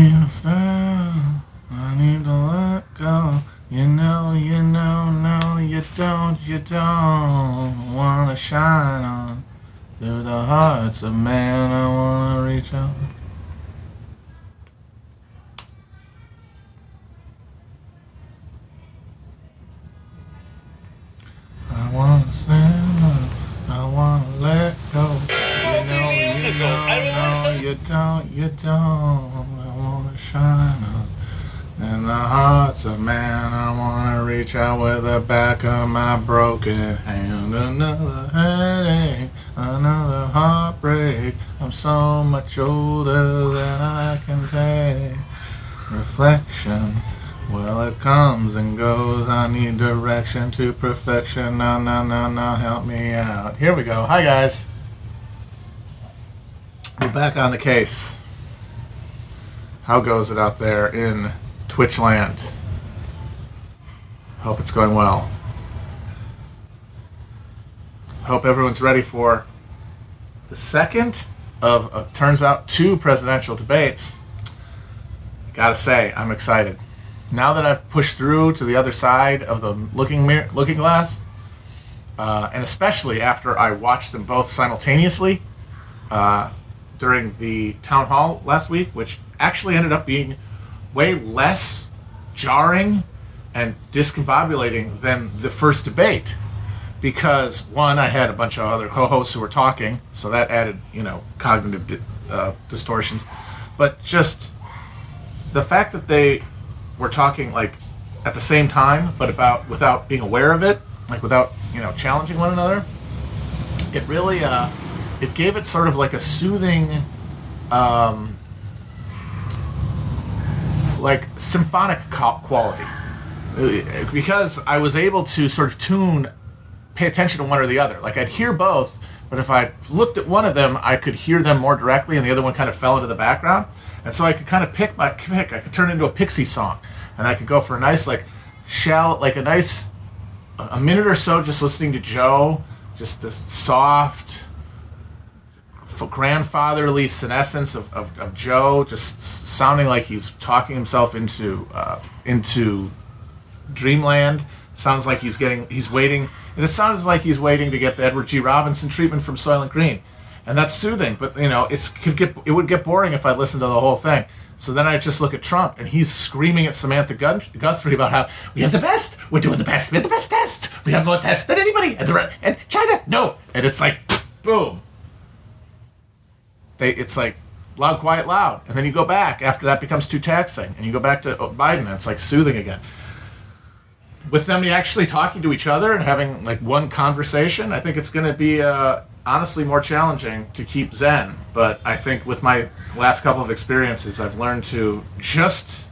need. I need to let go. You know, you know, no, you don't, you don't wanna shine on through the hearts of man. I wanna reach out. Hearts of man, I wanna reach out with the back of my broken hand. Another headache, another heartbreak. I'm so much older than I can take. Reflection, well, it comes and goes. I need direction to perfection. Now, now, now, now, help me out. Here we go. Hi, guys. We're back on the case. How goes it out there in Twitch land? Hope it's going well. Hope everyone's ready for the second of, uh, turns out, two presidential debates. Gotta say, I'm excited. Now that I've pushed through to the other side of the looking mirror, looking glass, uh, and especially after I watched them both simultaneously uh, during the town hall last week, which actually ended up being way less jarring and discombobulating than the first debate. Because one i had a bunch of other co-hosts who were talking so that added you know cognitive di- uh, distortions. But just the fact that they were talking like at the same time but about without being aware of it like without you know challenging one another it really uh it gave it sort of like a soothing um like symphonic co- quality because I was able to sort of tune, pay attention to one or the other. Like I'd hear both, but if I looked at one of them, I could hear them more directly, and the other one kind of fell into the background. And so I could kind of pick my pick. I could turn it into a Pixies song, and I could go for a nice like shall like a nice a minute or so just listening to Joe, just this soft grandfatherly senescence of, of, of Joe, just sounding like he's talking himself into uh, into dreamland. Sounds like he's getting he's waiting, and it sounds like he's waiting to get the Edward G. Robinson treatment from Soylent Green, and that's soothing. But you know, it's could get it would get boring if I listened to the whole thing. So then I just look at Trump, and he's screaming at Samantha Guthrie about how we have the best, we're doing the best, we have the best tests, we have more tests than anybody, and the and China, no, and it's like, boom, they it's like loud, quiet, loud, and then you go back after that becomes too taxing, and you go back to uh, Biden, and it's like soothing again. With them actually talking to each other and having like one conversation, I think it's going to be uh, honestly more challenging to keep zen. But I think with my last couple of experiences, I've learned to just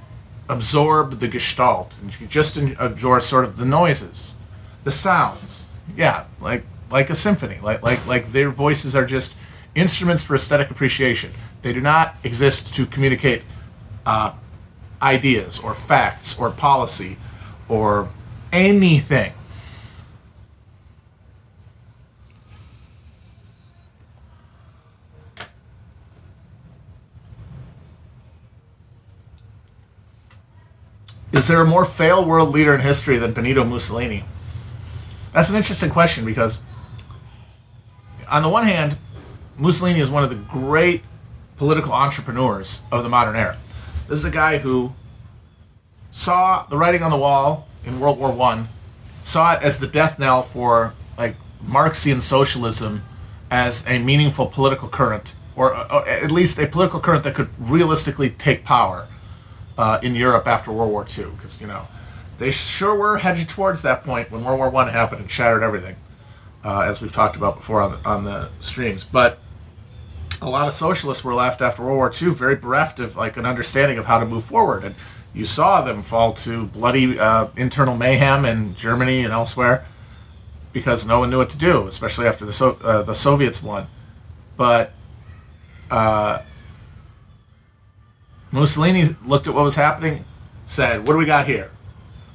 absorb the gestalt and just absorb sort of the noises, the sounds. Yeah, like like a symphony, like like like their voices are just instruments for aesthetic appreciation. They do not exist to communicate uh, ideas or facts or policy or anything. Is there a more failed world leader in history than Benito Mussolini? That's an interesting question because, on the one hand, Mussolini is one of the great political entrepreneurs of the modern era. This is a guy who saw the writing on the wall in World War One, saw it as the death knell for like Marxian socialism as a meaningful political current, or uh, at least a political current that could realistically take power uh, in Europe after World War II. Because you know they sure were headed towards that point when World War One happened and shattered everything, uh, as we've talked about before on the, on the streams. But a lot of socialists were left after World War II very bereft of like an understanding of how to move forward, and you saw them fall to bloody uh, internal mayhem in Germany and elsewhere because no one knew what to do, especially after the so- uh, the Soviets won. But uh, Mussolini looked at what was happening, said, "What do we got here?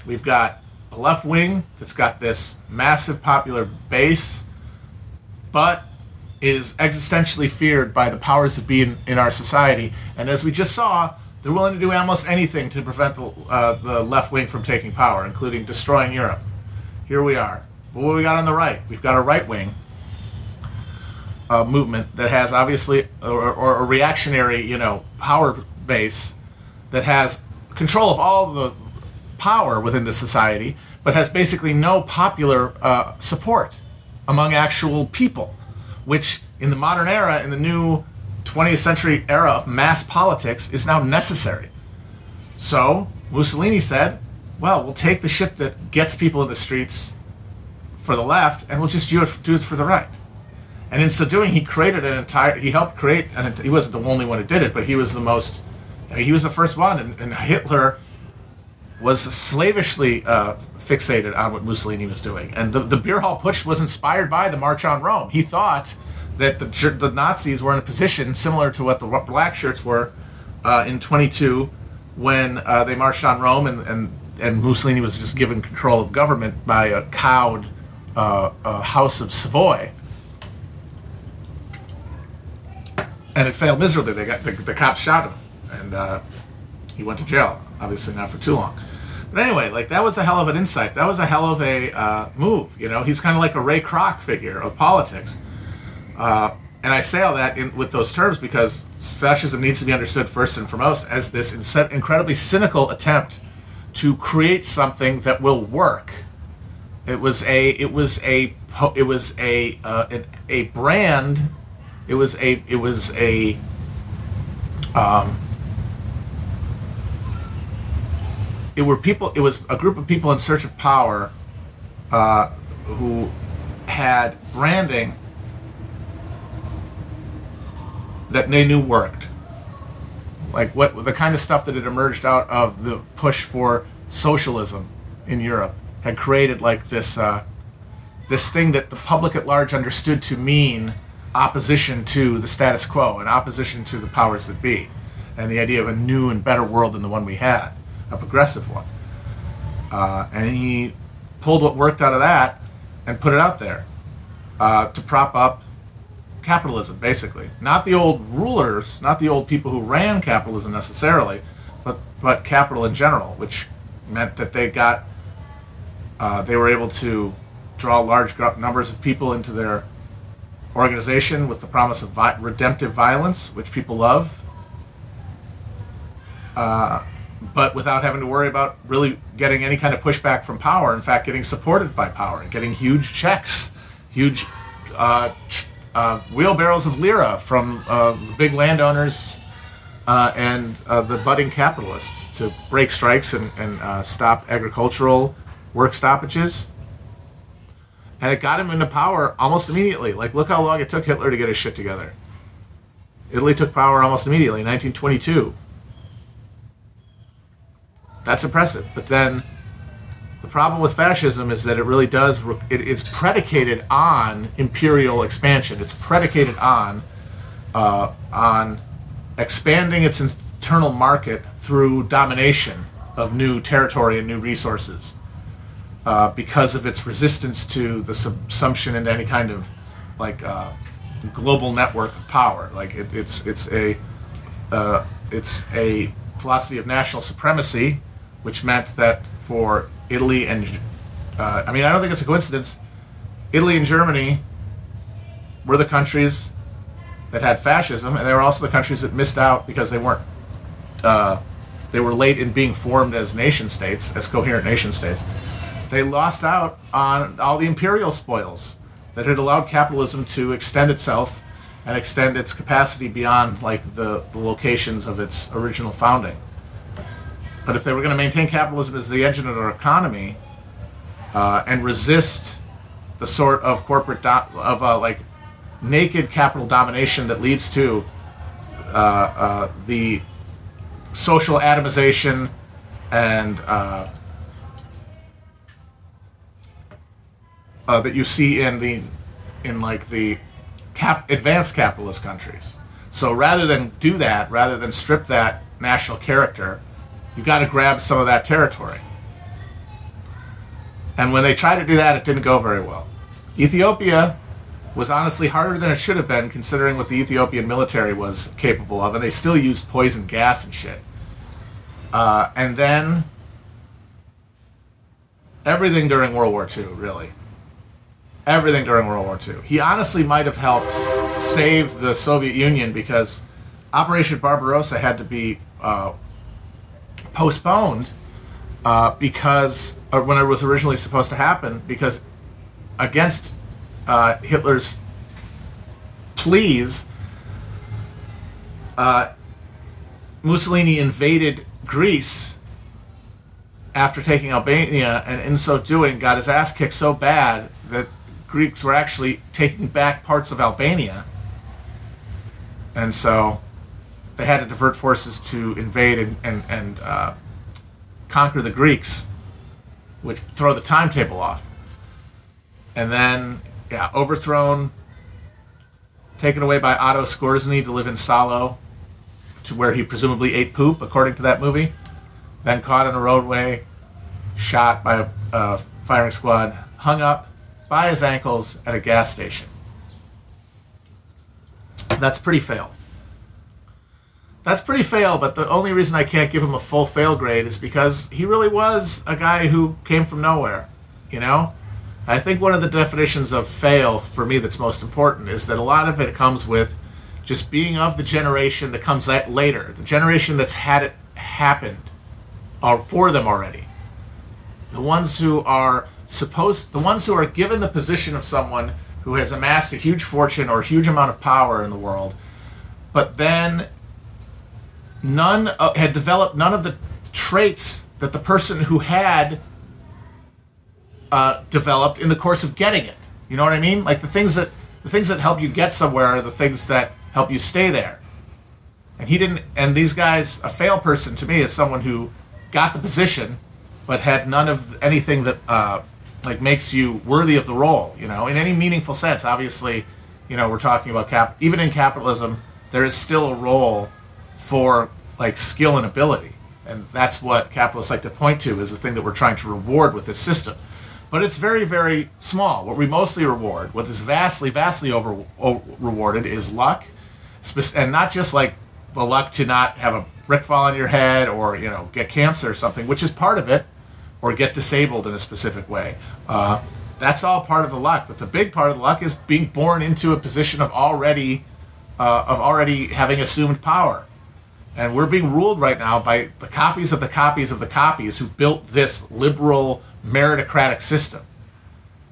We've got a left wing that's got this massive popular base, but is existentially feared by the powers that be in, in our society. And as we just saw, They're willing to do almost anything to prevent the, uh, the left wing from taking power, including destroying Europe. Here we are. Well, what do we got on the right? We've got a right wing uh, movement that has obviously, or, or a reactionary, you know, power base that has control of all the power within the society, but has basically no popular uh, support among actual people, which in the modern era, in the new 20th century era of mass politics, is now necessary. So Mussolini said, well, we'll take the shit that gets people in the streets for the left and we'll just do it, do it for the right. And in so doing, he created an entire, he helped create, and he wasn't the only one who did it, but he was the most, he was the first one. And, and Hitler was slavishly uh, fixated on what Mussolini was doing. And the, the beer hall putsch was inspired by the March on Rome. He thought that the, the Nazis were in a position similar to what the black shirts were uh, in 22 when uh, they marched on Rome and, and, and Mussolini was just given control of government by a cowed uh, House of Savoy. And it failed miserably. They got the, the cops shot him, and uh, he went to jail. Obviously, not for too long. But anyway, like that was a hell of an insight. That was a hell of a uh, move. You know, he's kind of like a Ray Kroc figure of politics. Uh, and I say all that in, with those terms because fascism needs to be understood first and foremost as this incredibly cynical attempt to create something that will work. It was a it was a it was a uh, an, a brand. It was a it was a um, it were people. It was a group of people in search of power, uh, who had branding that they knew worked. Like what the kind of stuff that had emerged out of the push for socialism in Europe had created like this uh, this thing that the public at large understood to mean opposition to the status quo and opposition to the powers that be, and the idea of a new and better world than the one we had a progressive one. Uh, and he pulled what worked out of that and put it out there uh, to prop up capitalism, basically. Not the old rulers, not the old people who ran capitalism necessarily, but, but capital in general, which meant that they got, uh, they were able to draw large numbers of people into their organization with the promise of vi- redemptive violence, which people love. Uh, but without having to worry about really getting any kind of pushback from power. In fact, getting supported by power and getting huge checks, huge uh, uh, wheelbarrows of lira from uh, the big landowners uh, and uh, the budding capitalists to break strikes and, and uh, stop agricultural work stoppages. And it got him into power almost immediately. Like, look how long it took Hitler to get his shit together. Italy took power almost immediately, 1922 that's impressive. But then the problem with fascism is that it really does, it, it's predicated on imperial expansion. It's predicated on, uh, on expanding its internal market through domination of new territory and new resources. Uh, because of its resistance to the subsumption into any kind of like uh, global network of power. Like it, it's it's a uh, it's a philosophy of national supremacy which meant that for Italy and uh, I mean I don't think it's a coincidence. Italy and Germany were the countries that had fascism, and they were also the countries that missed out because they weren't uh, they were late in being formed as nation states, as coherent nation states. They lost out on all the imperial spoils that had allowed capitalism to extend itself and extend its capacity beyond like the, the locations of its original founding. But if they were going to maintain capitalism as the engine of their economy uh, and resist the sort of corporate do- of uh, like naked capital domination that leads to uh, uh the social atomization and uh, uh, that you see in the in like the cap advanced capitalist countries. So rather than do that, rather than strip that national character you got to grab some of that territory. And when they tried to do that, it didn't go very well. Ethiopia was honestly harder than it should have been, considering what the Ethiopian military was capable of, and they still used poison gas and shit. Uh, and then everything during World War II, really. Everything during World War II. He honestly might have helped save the Soviet Union because Operation Barbarossa had to be uh, postponed uh, because, or when it was originally supposed to happen, because against uh, Hitler's pleas, uh, Mussolini invaded Greece after taking Albania, and in so doing, got his ass kicked so bad that Greeks were actually taking back parts of Albania. And so they had to divert forces to invade and, and, and uh, conquer the Greeks, which throw the timetable off. And then, yeah, overthrown, taken away by Otto Skorzeny to live in Salo, to where he presumably ate poop, according to that movie. Then caught in a roadway, shot by a, a firing squad, hung up by his ankles at a gas station. That's pretty fail. That's pretty fail, but the only reason I can't give him a full fail grade is because he really was a guy who came from nowhere. You know? I think one of the definitions of fail for me that's most important is that a lot of it comes with just being of the generation that comes later, the generation that's had it happened or for them already. The ones who are supposed, the ones who are given the position of someone who has amassed a huge fortune or a huge amount of power in the world, but then none uh, had developed none of the traits that the person who had uh, developed in the course of getting it. You know what I mean? Like the things that the things that help you get somewhere are the things that help you stay there. And he didn't. And these guys, a fail person to me is someone who got the position, but had none of anything that uh, like makes you worthy of the role. You know, in any meaningful sense. Obviously, you know, we're talking about cap. Even in capitalism, there is still a role for like skill and ability, and that's what capitalists like to point to as the thing that we're trying to reward with this system but it's very, very small. What we mostly reward, what is vastly, vastly over, over rewarded, is luck, and not just like the luck to not have a brick fall on your head or you know get cancer or something, which is part of it, or get disabled in a specific way. Uh, that's all part of the luck. But the big part of the luck is being born into a position of already, uh, of already having assumed power. And we're being ruled right now by the copies of the copies of the copies who built this liberal meritocratic system.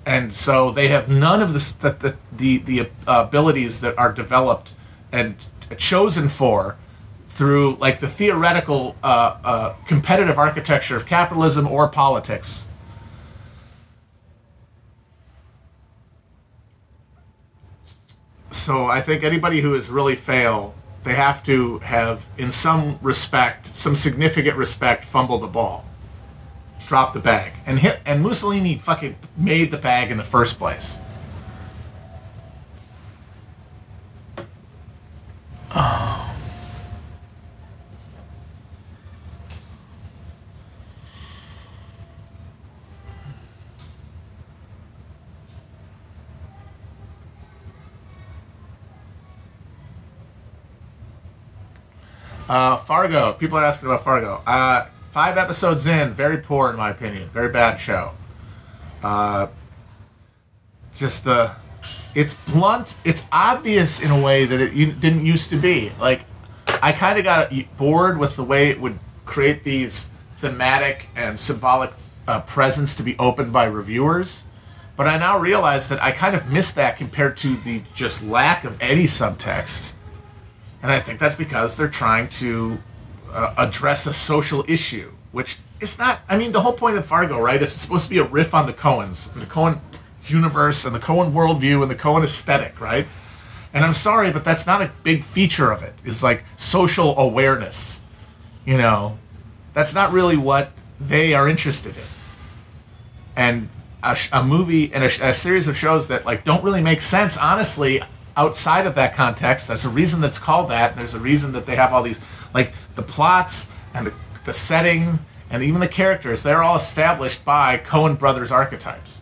And so they have none of the, the, the, the abilities that are developed and chosen for through like the theoretical uh, uh, competitive architecture of capitalism or politics. So I think anybody who has really failed, they have to have, in some respect, some significant respect, fumble the ball dropped the bag, and hit, and Mussolini fucking made the bag in the first place. Uh, Fargo. People are asking about Fargo. Uh, Five episodes in, very poor in my opinion. Very bad show. Uh, just the, it's blunt. It's obvious in a way that it didn't used to be. Like, I kind of got bored with the way it would create these thematic and symbolic uh, presence to be opened by reviewers. But I now realize that I kind of missed that compared to the just lack of any subtext. And I think that's because they're trying to uh, address a social issue, which is not. I mean, the whole point of Fargo, right, is it's supposed to be a riff on the Coens, the Coen universe, and the Coen worldview, and the Coen aesthetic, right? And I'm sorry, but that's not a big feature of it. It's like social awareness. You know, that's not really what they are interested in. And a, a movie and a, a, series of shows that like don't really make sense, honestly, outside of that context. There's a reason that's called that. there's a reason that they have all these like the plots and the, the setting and even the characters, they're all established by Coen Brothers archetypes.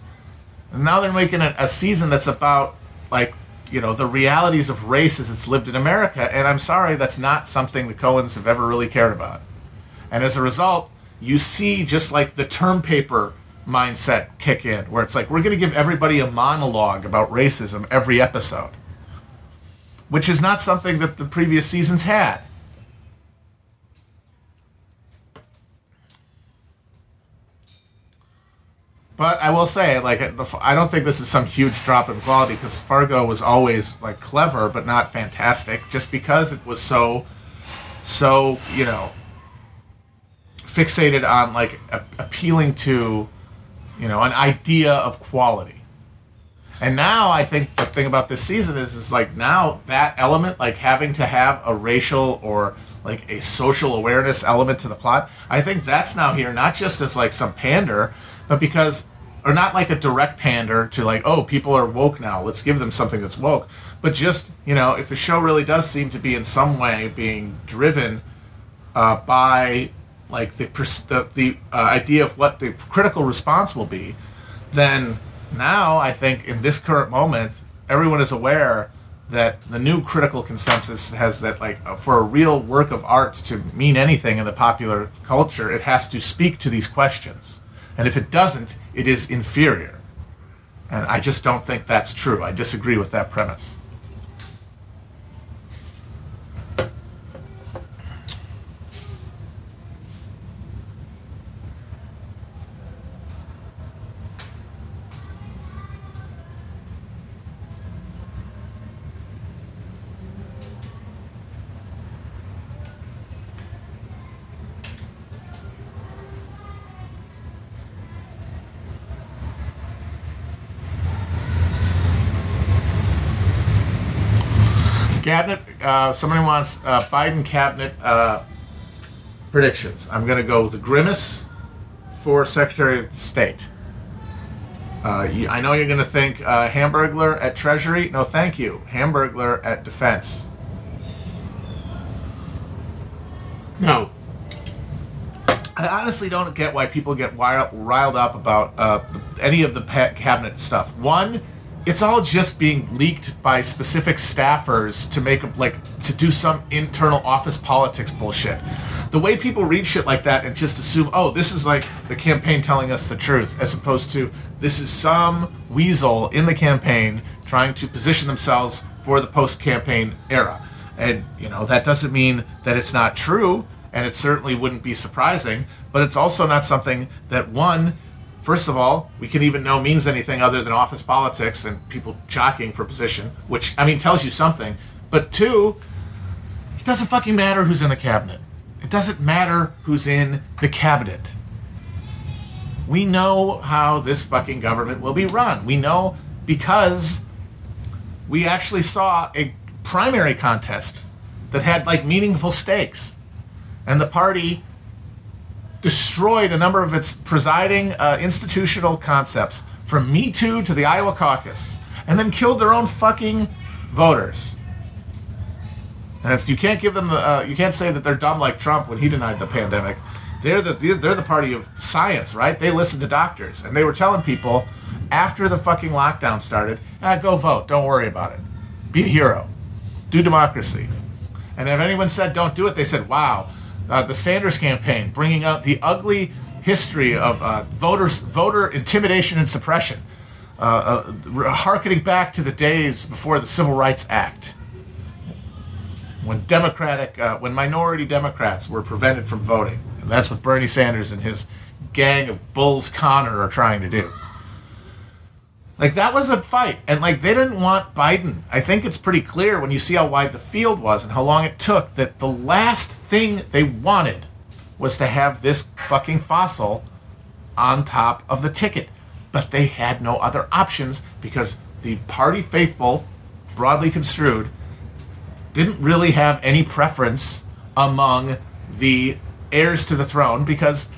And now they're making a, a season that's about like you know the realities of race as it's lived in America, and I'm sorry, that's not something the Coens have ever really cared about. And as a result, you see just like the term paper mindset kick in, where it's like, we're going to give everybody a monologue about racism every episode, which is not something that the previous seasons had. But I will say, like, I don't think this is some huge drop in quality because Fargo was always like clever, but not fantastic, just because it was so, so you know, fixated on like a- appealing to, you know, an idea of quality. And now I think the thing about this season is, is like now that element, like having to have a racial or like a social awareness element to the plot, I think that's now here, not just as like some pander, but because or not like a direct pander to like oh people are woke now let's give them something that's woke but just you know if a show really does seem to be in some way being driven uh, by like the the, the uh, idea of what the critical response will be then now i think in this current moment everyone is aware that the new critical consensus has that like uh, for a real work of art to mean anything in the popular culture it has to speak to these questions and if it doesn't, it is inferior. And I just don't think that's true. I disagree with that premise. Uh, somebody wants uh, Biden cabinet uh, predictions. I'm going to go the Grimace for Secretary of State. Uh, I know you're going to think uh, Hamburglar at Treasury. No, thank you. Hamburglar at Defense. No. I honestly don't get why people get riled up about uh, any of the cabinet stuff. One, it's all just being leaked by specific staffers to make like to do some internal office politics bullshit. The way people read shit like that and just assume, oh, this is like the campaign telling us the truth, as opposed to this is some weasel in the campaign trying to position themselves for the post-campaign era. And you know that doesn't mean that it's not true, and it certainly wouldn't be surprising. But it's also not something that one First of all, we can even know means anything other than office politics and people jockeying for position, which, I mean, tells you something. But two, it doesn't fucking matter who's in the cabinet. It doesn't matter who's in the cabinet. We know how this fucking government will be run. We know because we actually saw a primary contest that had like meaningful stakes. And the party destroyed a number of its presiding uh, institutional concepts, from Me Too to the Iowa caucus, and then killed their own fucking voters. And you can't give them the, uh, you can't say that they're dumb like Trump when he denied the pandemic. They're the they're the party of science, right? They listen to doctors, and they were telling people after the fucking lockdown started, ah, go vote, don't worry about it, be a hero, do democracy. And if anyone said don't do it, they said, wow, uh, the Sanders campaign, bringing out the ugly history of uh, voters, voter intimidation and suppression, uh, uh, harkening back to the days before the Civil Rights Act, when Democratic, uh, when minority Democrats were prevented from voting, and that's what Bernie Sanders and his gang of Bull Connors are trying to do. Like that was a fight, and like they didn't want Biden. I think it's pretty clear when you see how wide the field was and how long it took that the last thing they wanted was to have this fucking fossil on top of the ticket. But they had no other options because the party faithful, broadly construed, didn't really have any preference among the heirs to the throne because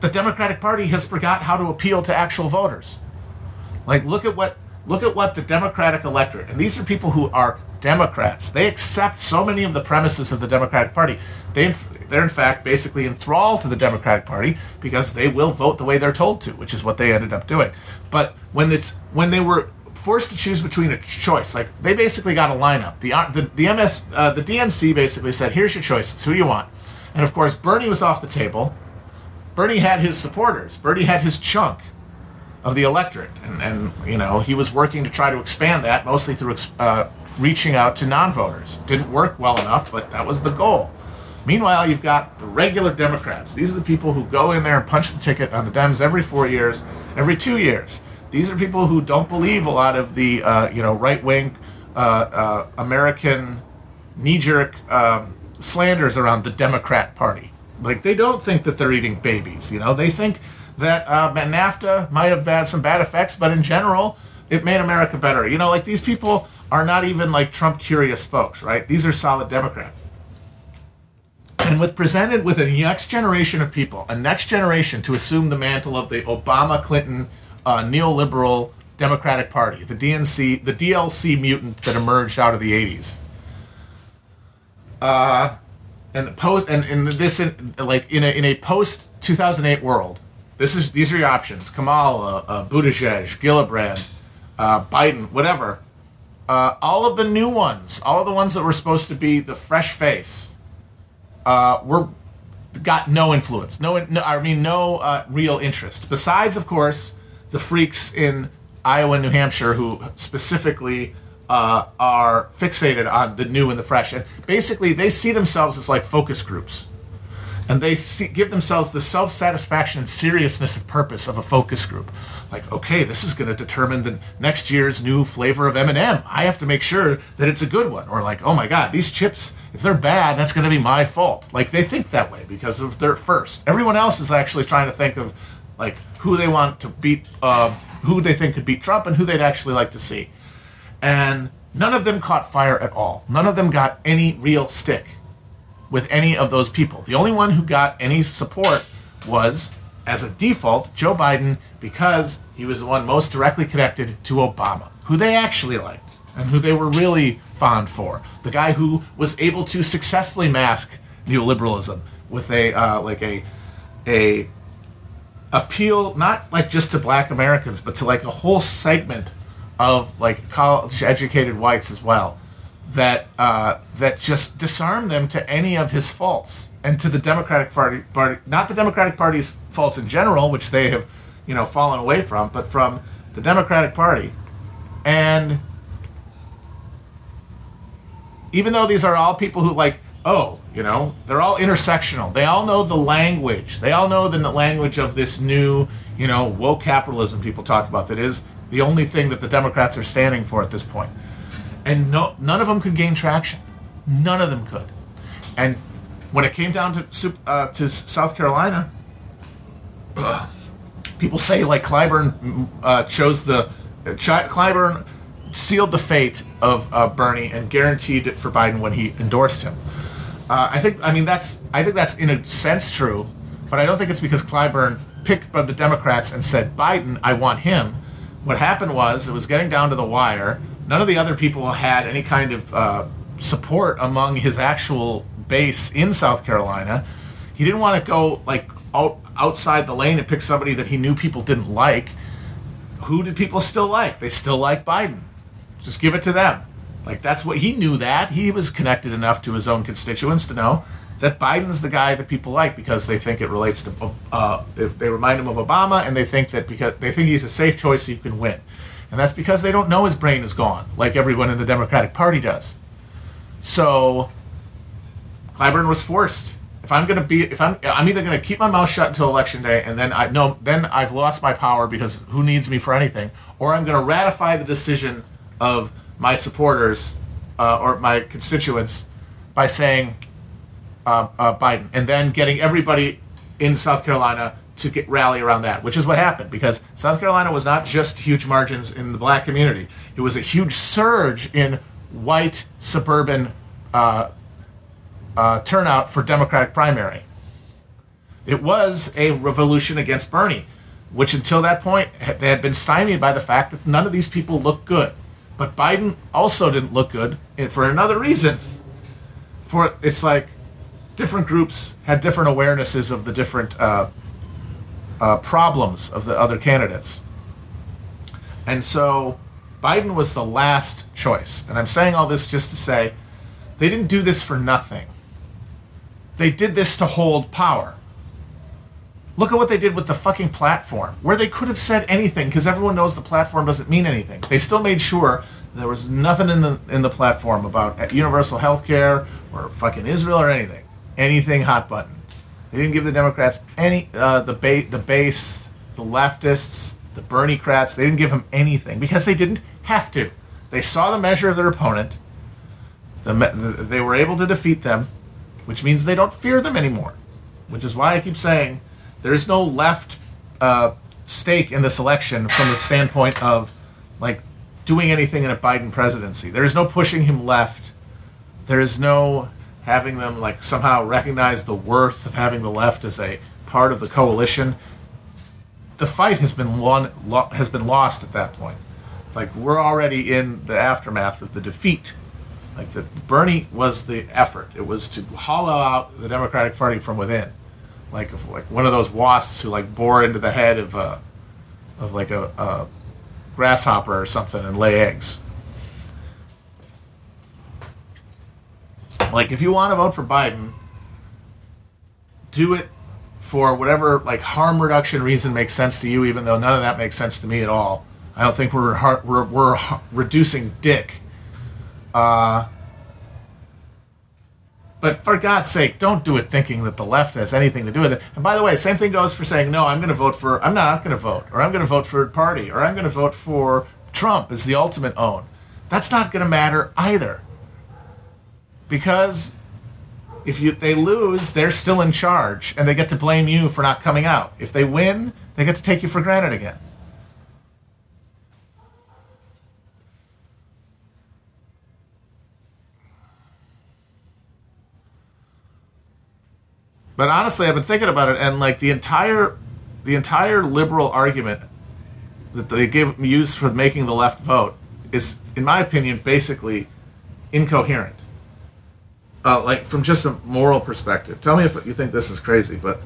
the Democratic Party has forgot how to appeal to actual voters. Like look at what look at what the Democratic electorate, and these are people who are Democrats. They accept so many of the premises of the Democratic Party. They they're in fact basically enthralled to the Democratic Party because they will vote the way they're told to, which is what they ended up doing. But when it's when they were forced to choose between a choice, like they basically got a lineup. The the, the MS uh, the DNC basically said, "Here's your choices. Who do you want?" And of course, Bernie was off the table. Bernie had his supporters. Bernie had his chunk of the electorate, and, and you know he was working to try to expand that, mostly through uh, reaching out to non-voters. Didn't work well enough, but that was the goal. Meanwhile, you've got the regular Democrats. These are the people who go in there and punch the ticket on the Dems every four years, every two years. These are people who don't believe a lot of the uh, you know right wing uh, uh, American knee jerk um, slanders around the Democrat Party. Like they don't think that they're eating babies. You know, they think that uh, NAFTA might have had some bad effects, but in general, it made America better. You know, like these people are not even like Trump curious folks, right? These are solid Democrats. And with presented with a next generation of people, a next generation to assume the mantle of the Obama Clinton uh, neoliberal Democratic Party, the DNC, the DLC mutant that emerged out of the 80s. Uh, and post and in this in, like in a in a post 2008 world, this is these are your options: Kamala, uh, Buttigieg, Gillibrand, uh, Biden, whatever. Uh, all of the new ones, all of the ones that were supposed to be the fresh face, uh, were got no influence. No, no I mean no uh, real interest. Besides, of course, the freaks in Iowa and New Hampshire who specifically uh, are fixated on the new and the fresh. And basically, they see themselves as like focus groups. And they see, give themselves the self satisfaction and seriousness of purpose of a focus group. Like, okay, this is going to determine the next year's new flavor of M&M. I have to make sure that it's a good one. Or like, oh my God, these chips, if they're bad, that's going to be my fault. Like they think that way because of their first. Everyone else is actually trying to think of like who they want to beat, uh, who they think could beat Trump, and who they'd actually like to see and none of them caught fire at all. None of them got any real stick with any of those people. The only one who got any support was, as a default, Joe Biden because he was the one most directly connected to Obama, who they actually liked and who they were really fond for. The guy who was able to successfully mask neoliberalism with a uh, like a a appeal not like just to black Americans, but to like a whole segment of like college educated whites as well that uh, that just disarm them to any of his faults and to the Democratic Party, party not the Democratic Party's faults in general, which they have you know fallen away from, but from the Democratic Party. And even though these are all people who like oh, you know, they're all intersectional. They all know the language. They all know the language of this new, you know, woke capitalism people talk about that is the only thing that the Democrats are standing for at this point. And no, none of them could gain traction. None of them could. And when it came down to uh, to South Carolina, people say like Clyburn uh, chose the uh, Clyburn sealed the fate of uh, Bernie and guaranteed it for Biden when he endorsed him. Uh, I think I mean that's I think that's in a sense true, but I don't think it's because Clyburn picked the Democrats and said Biden, I want him what happened was it was getting down to the wire. None of the other people had any kind of uh, support among his actual base in South Carolina. He didn't want to go like out, outside the lane and pick somebody that he knew people didn't like. Who did people still like? They still like Biden. Just give it to them. Like that's what he knew that he was connected enough to his own constituents to know that Biden's the guy that people like because they think it relates to, uh, they remind him of Obama, and they think that because they think he's a safe choice, so you can win, and that's because they don't know his brain is gone, like everyone in the Democratic Party does. So, Clyburn was forced. If I'm gonna be, if I'm, I'm either gonna keep my mouth shut until election day, and then I no, then I've lost my power because who needs me for anything, or I'm gonna ratify the decision of my supporters uh, or my constituents by saying uh, uh, Biden, and then getting everybody in South Carolina to get rally around that, which is what happened because South Carolina was not just huge margins in the black community; it was a huge surge in white suburban uh, uh, turnout for Democratic primary. It was a revolution against Bernie, which until that point they had been stymied by the fact that none of these people looked good. But Biden also didn't look good for another reason. For it's like different groups had different awarenesses of the different uh, uh, problems of the other candidates. And so Biden was the last choice. And I'm saying all this just to say they didn't do this for nothing. they did this to hold power. Look at what they did with the fucking platform, where they could have said anything because everyone knows the platform doesn't mean anything. They still made sure there was nothing in the in the platform about universal health care or fucking Israel or anything. Anything hot button. They didn't give the Democrats any uh, the ba- the base, the leftists, the Bernie crats. They didn't give them anything because they didn't have to. They saw the measure of their opponent. The, they were able to defeat them, which means they don't fear them anymore. Which is why I keep saying there is no left uh, stake in this election from the standpoint of like doing anything in a Biden presidency. There is no pushing him left. There is no having them like somehow recognize the worth of having the left as a part of the coalition. The fight has been won, lo- has been lost at that point. Like we're already in the aftermath of the defeat. Like that, Bernie was the effort. It was to hollow out the Democratic Party from within like like one of those wasps who like bore into the head of a of like a, a grasshopper or something and lay eggs. Like if you want to vote for Biden, do it for whatever like harm reduction reason makes sense to you, even though none of that makes sense to me at all. I don't think we're we're, we're reducing dick. Uh, but for God's sake, don't do it thinking that the left has anything to do with it. And by the way, same thing goes for saying, no, I'm going to vote for, I'm not going to vote, or I'm going to vote for a party, or I'm going to vote for Trump as the ultimate own. That's not going to matter either. Because if you they lose, they're still in charge, and they get to blame you for not coming out. If they win, they get to take you for granted again. But honestly, I've been thinking about it, and like the entire, the entire liberal argument that they give used for making the left vote is, in my opinion, basically incoherent. Uh, like from just a moral perspective. Tell me if you think this is crazy, but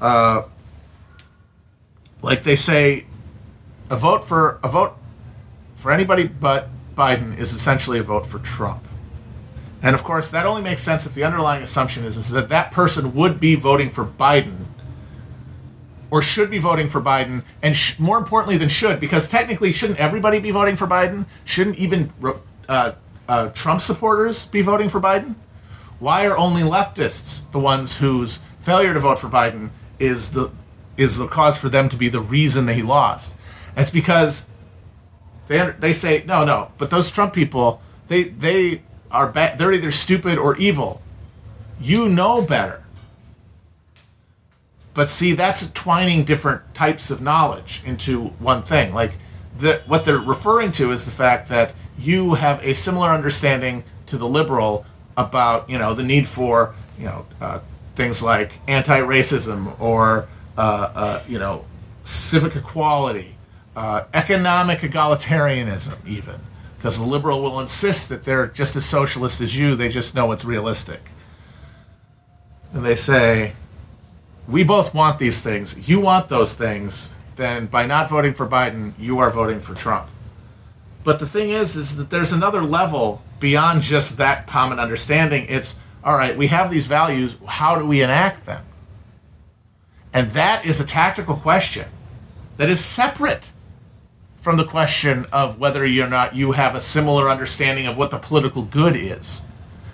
uh, like they say, a vote for a vote for anybody but Biden is essentially a vote for Trump. And of course, that only makes sense if the underlying assumption is, is that that person would be voting for Biden or should be voting for Biden, and sh- more importantly than should, because technically, shouldn't everybody be voting for Biden? Shouldn't even uh, uh, Trump supporters be voting for Biden? Why are only leftists the ones whose failure to vote for Biden is the is the cause for them to be the reason they lost? And it's because they they say no, no, but those Trump people they they are bad. They're either stupid or evil. You know better. But see, that's twining different types of knowledge into one thing. Like the, what they're referring to is the fact that you have a similar understanding to the liberal about you know the need for you know uh, things like anti-racism or uh, uh, you know civic equality, uh, economic egalitarianism, even because the liberal will insist that they're just as socialist as you, they just know it's realistic. And they say, we both want these things. You want those things. Then by not voting for Biden, you are voting for Trump. But the thing is, is that there's another level beyond just that common understanding. It's, all right, we have these values. How do we enact them? And that is a tactical question that is separate from the question of whether or not you have a similar understanding of what the political good is.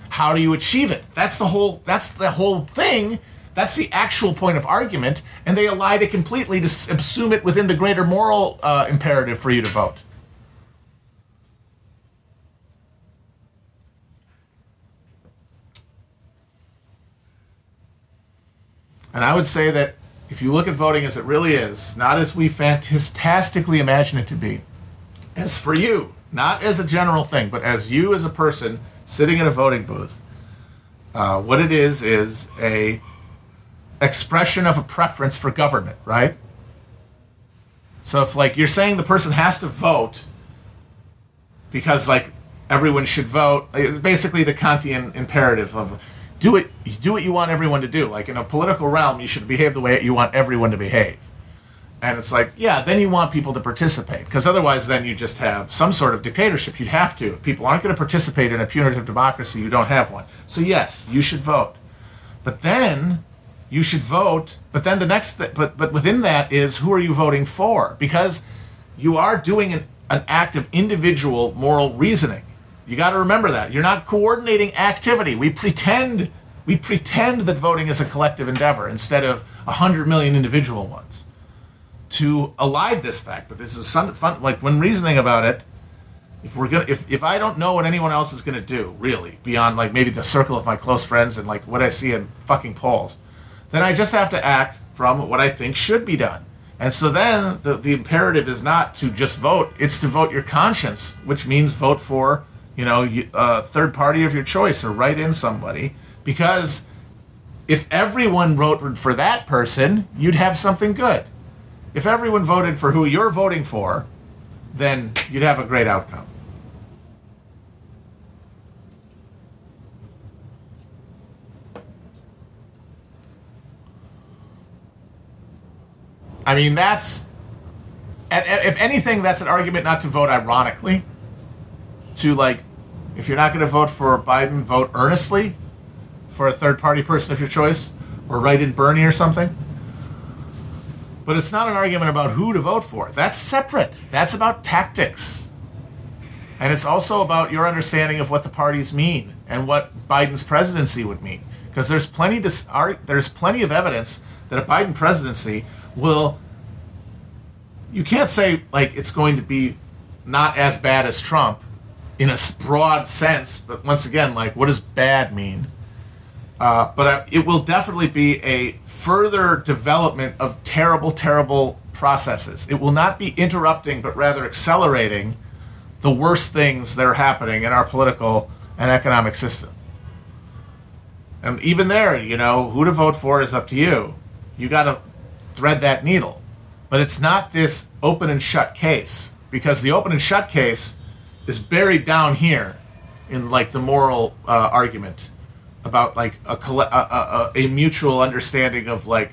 How do you achieve it? That's the whole that's the whole thing. That's the actual point of argument, and they elide it completely to assume it within the greater moral uh, imperative for you to vote. And I would say that if you look at voting as it really is, not as we fantastically imagine it to be, as for you, not as a general thing, but as you as a person sitting in a voting booth, uh, what it is is a expression of a preference for government, right? So if like you're saying the person has to vote because like everyone should vote, basically the Kantian imperative of do it do what you want everyone to do. Like in a political realm you should behave the way you want everyone to behave. And it's like yeah then you want people to participate. Because otherwise then you just have some sort of dictatorship. You'd have to. If people aren't going to participate in a punitive democracy you don't have one. So yes you should vote. But then you should vote. But then the next, th- but but within that is who are you voting for? Because you are doing an, an act of individual moral reasoning. You got to remember that you're not coordinating activity. We pretend we pretend that voting is a collective endeavor instead of a hundred million individual ones. To elide this fact, but this is fun. Like when reasoning about it, if we're gonna if, if i don't know what anyone else is gonna do really beyond like maybe the circle of my close friends and like what i see in fucking polls then i just have to act from what i think should be done and so then the, the imperative is not to just vote it's to vote your conscience which means vote for you know a third party of your choice or write in somebody because if everyone voted for that person you'd have something good if everyone voted for who you're voting for then you'd have a great outcome I mean, that's. If anything, that's an argument not to vote ironically. To, like, if you're not going to vote for Biden, vote earnestly for a third party person of your choice, or write in Bernie or something. But it's not an argument about who to vote for. That's separate. That's about tactics. And it's also about your understanding of what the parties mean and what Biden's presidency would mean. Because there's plenty to, there's plenty of evidence that a Biden presidency will you can't say like it's going to be not as bad as Trump in a broad sense, but once again, like what does bad mean? Uh, but uh, it will definitely be a further development of terrible, terrible processes. It will not be interrupting, but rather accelerating the worst things that are happening in our political and economic system. And even there, you know, who to vote for is up to you. You got to thread that needle. But it's not this open and shut case because the open and shut case is buried down here in like the moral uh, argument about like a, a, a, mutual understanding of like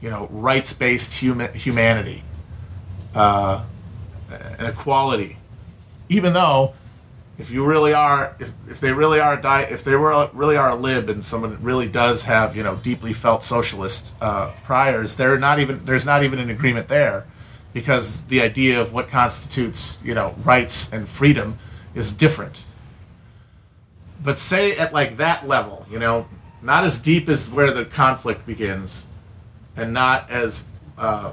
you know rights based human humanity uh, and equality, even though if you really are if, if they really are di- if they were really are a lib and someone really does have you know deeply felt socialist uh, priors they're not even there's not even an agreement there because the idea of what constitutes you know rights and freedom is different but say at like that level you know not as deep as where the conflict begins and not as uh,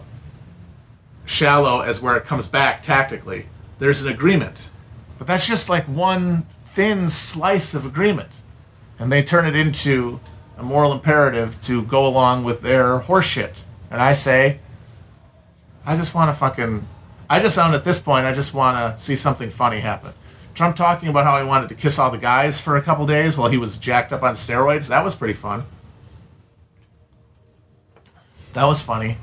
shallow as where it comes back tactically there's an agreement but that's just like one thin slice of agreement. And they turn it into a moral imperative to go along with their horseshit. And I say, I just want to fucking. I just sound at this point, I just want to see something funny happen. Trump talking about how he wanted to kiss all the guys for a couple days while he was jacked up on steroids. That was pretty fun. That was funny.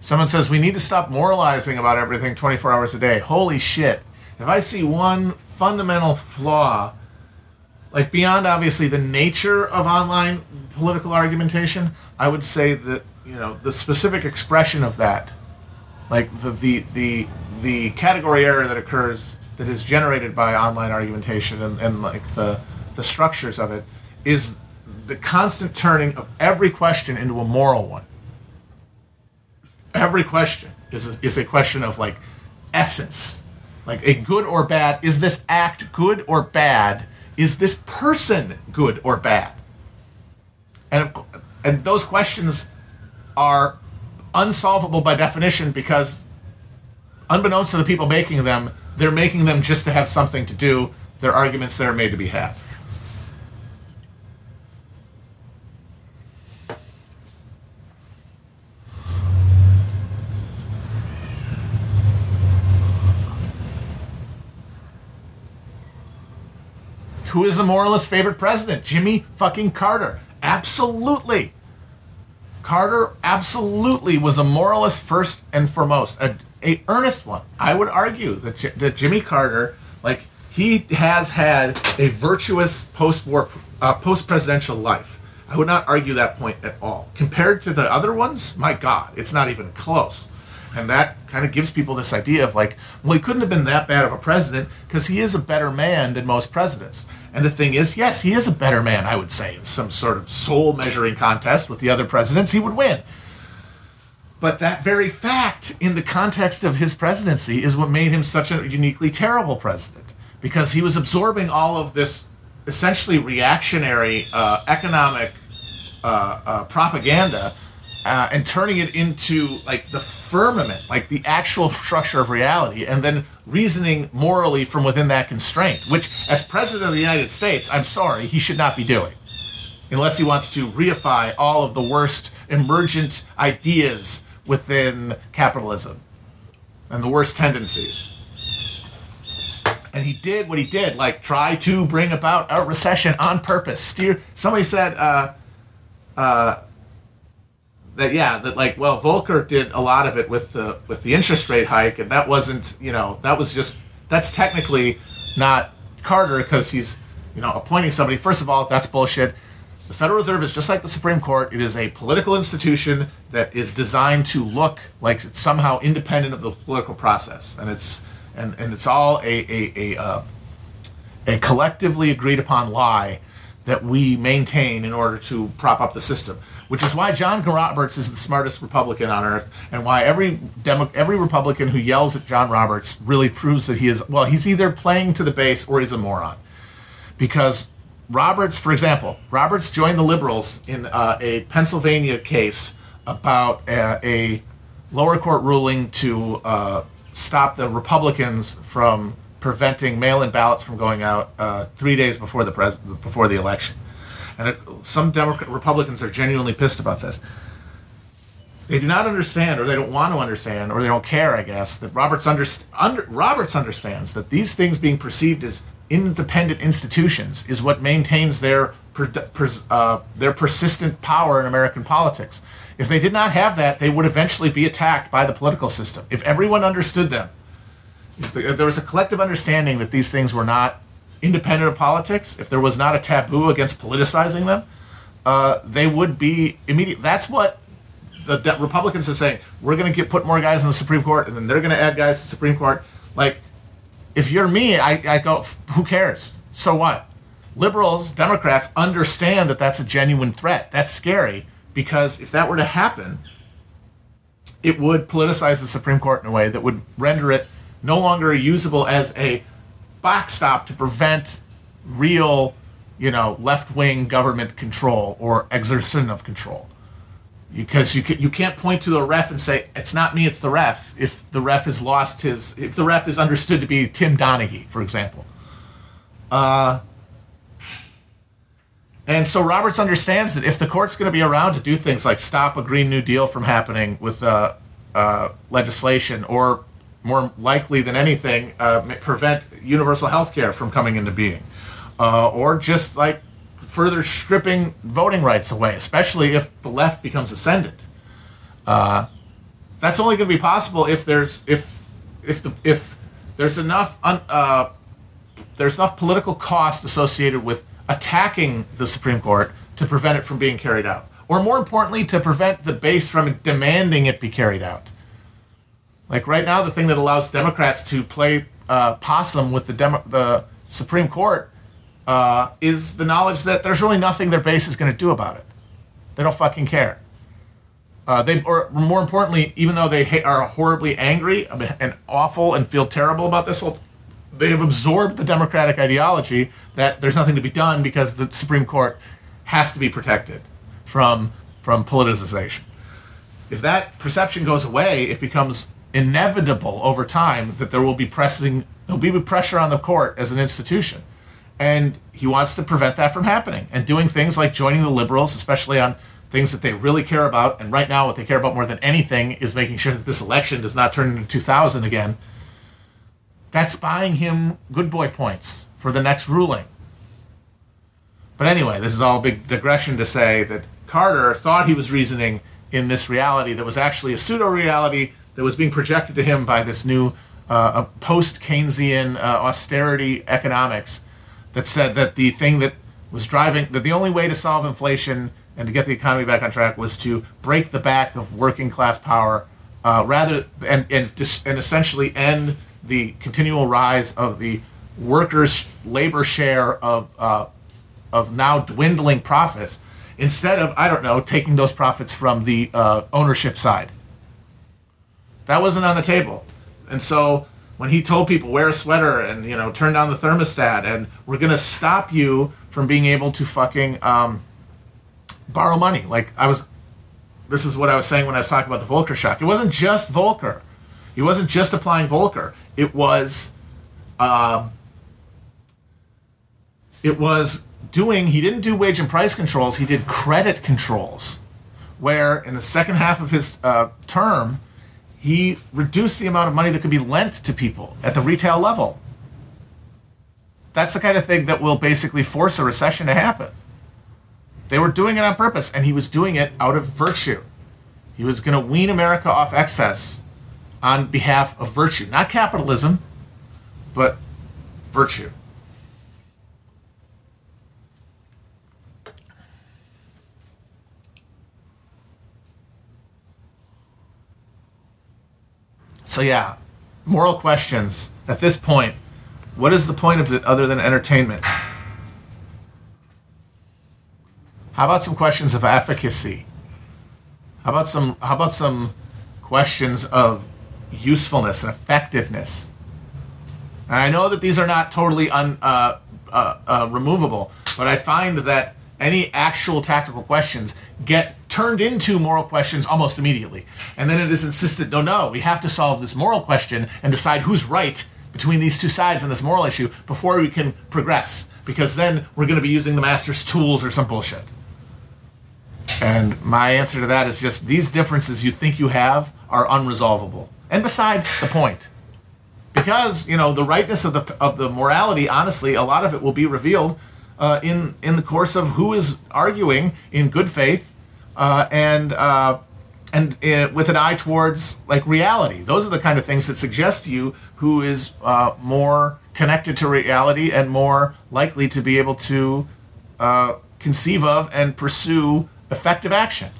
Someone says we need to stop moralizing about everything 24 hours a day. Holy shit. If I see one fundamental flaw, like beyond obviously the nature of online political argumentation, I would say that, you know, the specific expression of that, like the the the, the category error that occurs that is generated by online argumentation and, and like the the structures of it is the constant turning of every question into a moral one every question is a, is a question of like essence. Like a good or bad is this act good or bad? Is this person good or bad? And of, and those questions are unsolvable by definition because unbeknownst to the people making them they're making them just to have something to do. They're arguments that are made to be had Who is the moralist favorite president? Jimmy fucking Carter. Absolutely. Carter absolutely was a moralist first and foremost. A, a earnest one. I would argue that, that Jimmy Carter, like he has had a virtuous post-war, uh, post-presidential life. I would not argue that point at all. Compared to the other ones, my God, it's not even close. And that kind of gives people this idea of like, well, he couldn't have been that bad of a president because he is a better man than most presidents. And the thing is, yes, he is a better man, I would say, in some sort of soul measuring contest with the other presidents, he would win. But that very fact, in the context of his presidency, is what made him such a uniquely terrible president because he was absorbing all of this essentially reactionary uh, economic uh, uh, propaganda uh, and turning it into like the firmament, like the actual structure of reality, and then reasoning morally from within that constraint, which, as president of the United States, I'm sorry, he should not be doing. Unless he wants to reify all of the worst emergent ideas within capitalism and the worst tendencies. And he did what he did, like try to bring about a recession on purpose. Steer. Somebody said, uh, uh, that yeah that like well Volcker did a lot of it with the with the interest rate hike and that wasn't you know that was just that's technically not Carter because he's you know appointing somebody. First of all that's bullshit. The Federal Reserve is just like the Supreme Court. It is a political institution that is designed to look like it's somehow independent of the political process and it's and and it's all a a a, uh, a collectively agreed upon lie that we maintain in order to prop up the system which is why John Roberts is the smartest Republican on earth, and why every Demo- every Republican who yells at John Roberts really proves that he is well, he's either playing to the base or he's a moron, because Roberts, for example, Roberts joined the liberals in uh, a Pennsylvania case about a, a lower court ruling to uh, stop the Republicans from preventing mail-in ballots from going out uh, three days before the pres- before the election and some Democrat Republicans are genuinely pissed about this. They do not understand, or they don't want to understand, or they don't care. I guess that Roberts under, under, Roberts understands that these things being perceived as independent institutions is what maintains their uh, their persistent power in American politics. If they did not have that, they would eventually be attacked by the political system. If everyone understood them, if, the, if there was a collective understanding that these things were not independent of politics, if there was not a taboo against politicizing them, uh, they would be immediate. That's what the Republicans are saying. We're going to get put more guys in the Supreme Court, and then they're going to add guys to the Supreme Court. Like, if you're me, I, I go, who cares? So what? Liberals, Democrats understand that that's a genuine threat. That's scary because if that were to happen, it would politicize the Supreme Court in a way that would render it no longer usable as a backstop to prevent real, you know, left wing government control or exertion of control. Because you can, you can't point to the ref and say it's not me, it's the ref. If the ref has lost his, if the ref is understood to be Tim Donaghy, for example. Uh, and so Roberts understands that if the court's going to be around to do things like stop a Green New Deal from happening with uh, uh, legislation or more likely than anything, uh, prevent universal health care from coming into being. Uh, or just like further stripping voting rights away, especially if the left becomes ascendant. Uh, that's only going to be possible if there's if if the if there's enough un, uh, there's enough political cost associated with attacking the Supreme Court to prevent it from being carried out, or more importantly, to prevent the base from demanding it be carried out. Like right now, the thing that allows Democrats to play uh, possum with the Demo- the Supreme Court uh, is the knowledge that there's really nothing their base is going to do about it. They don't fucking care. Uh, they, or more importantly, even though they ha- are horribly angry and awful and feel terrible about this whole, they have absorbed the Democratic ideology that there's nothing to be done because the Supreme Court has to be protected from from politicization. If that perception goes away, it becomes inevitable over time that there will be pressing there'll be pressure on the court as an institution. And he wants to prevent that from happening and doing things like joining the liberals especially on things that they really care about. And right now what they care about more than anything is making sure that this election does not turn into 2000 again. That's buying him good boy points for the next ruling. But anyway this is all a big digression to say that carter thought he was reasoning in this reality that was actually a pseudo reality that was being projected to him by this new uh, post Keynesian uh, austerity economics that said that the thing that was driving that the only way to solve inflation and to get the economy back on track was to break the back of working class power uh, rather and and, dis, and essentially end the continual rise of the workers' labor share of uh, of now dwindling profits instead of I don't know taking those profits from the uh, ownership side. That wasn't on the table, and so when he told people wear a sweater and you know turn down the thermostat and we're gonna stop you from being able to fucking um, borrow money, like I was. This is what I was saying when I was talking about the Volcker shock. It wasn't just Volcker. He wasn't just applying Volcker. It was. Um, it was doing, he didn't do wage and price controls, he did credit controls, where in the second half of his uh, term, he reduced the amount of money that could be lent to people at the retail level. That's the kind of thing that will basically force a recession to happen. They were doing it on purpose, and he was doing it out of virtue. He was going to wean America off excess on behalf of virtue. Not capitalism, but virtue. So yeah, moral questions. At this point, what is the point of it other than entertainment? How about some questions of efficacy? How about some how about some questions of usefulness and effectiveness? And I know that these are not totally un, uh, uh, uh, removable, but I find that any actual tactical questions get turned into moral questions almost immediately. And then it is insisted no, no, we have to solve this moral question and decide who's right between these two sides on this moral issue before we can progress, because then we're going to be using the master's tools or some bullshit. And my answer to that is just these differences you think you have are unresolvable and beside the point. Because, you know, the rightness of the, of the morality, honestly, a lot of it will be revealed uh, in in the course of who is arguing in good faith uh, and uh, and uh, with an eye towards like reality. Those are the kind of things that suggest to you who is uh, more connected to reality and more likely to be able to uh, conceive of and pursue effective action.